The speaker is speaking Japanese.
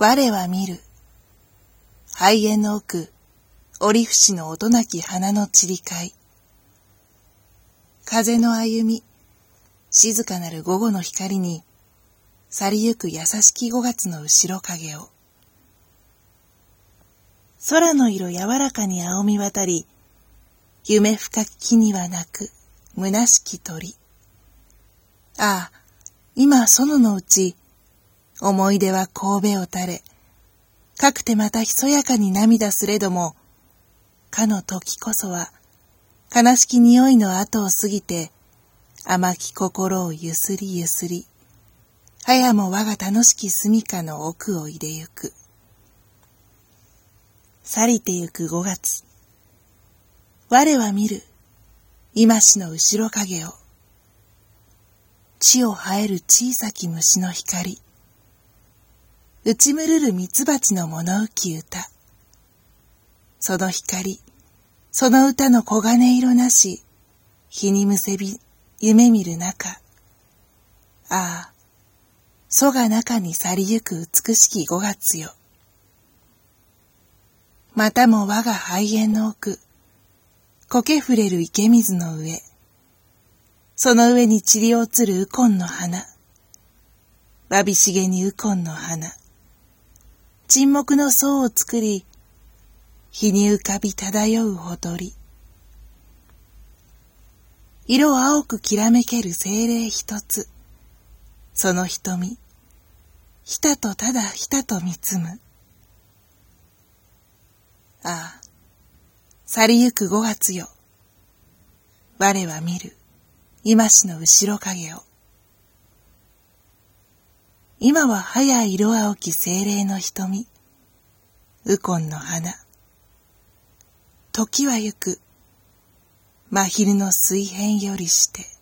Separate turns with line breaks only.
我は見る。肺炎の奥、折節の音なき花の散り交い。風の歩み、静かなる午後の光に、去りゆく優しき五月の後ろ影を。空の色柔らかに青み渡り、夢深き木には泣く、虚しき鳥。ああ、今園のうち、思い出は神戸を垂れ、かくてまたひそやかに涙すれども、かの時こそは、悲しき匂いの後を過ぎて、甘き心をゆすりゆすり、はやも我が楽しき住処の奥を入れゆく。去りてゆく五月。我は見る、今しの後ろ影を。地を生える小さき虫の光。打ちむるるミツバチの物浮き歌。その光、その歌の黄金色なし、日にむせび、夢見る中。ああ、蘇が中に去りゆく美しき五月よ。またも我が肺炎の奥、苔触れる池水の上、その上に散り落ちるウコンの花、わびしげにウコンの花、沈黙の層を作り、日に浮かび漂うほとり。色青くきらめける精霊一つ。その瞳、ひたとただひたと見つむ。ああ、去りゆく五月よ。我は見る、今しの後ろ影を。今は早い色青き精霊の瞳、ウコンの花。時はゆく、真昼の水辺よりして。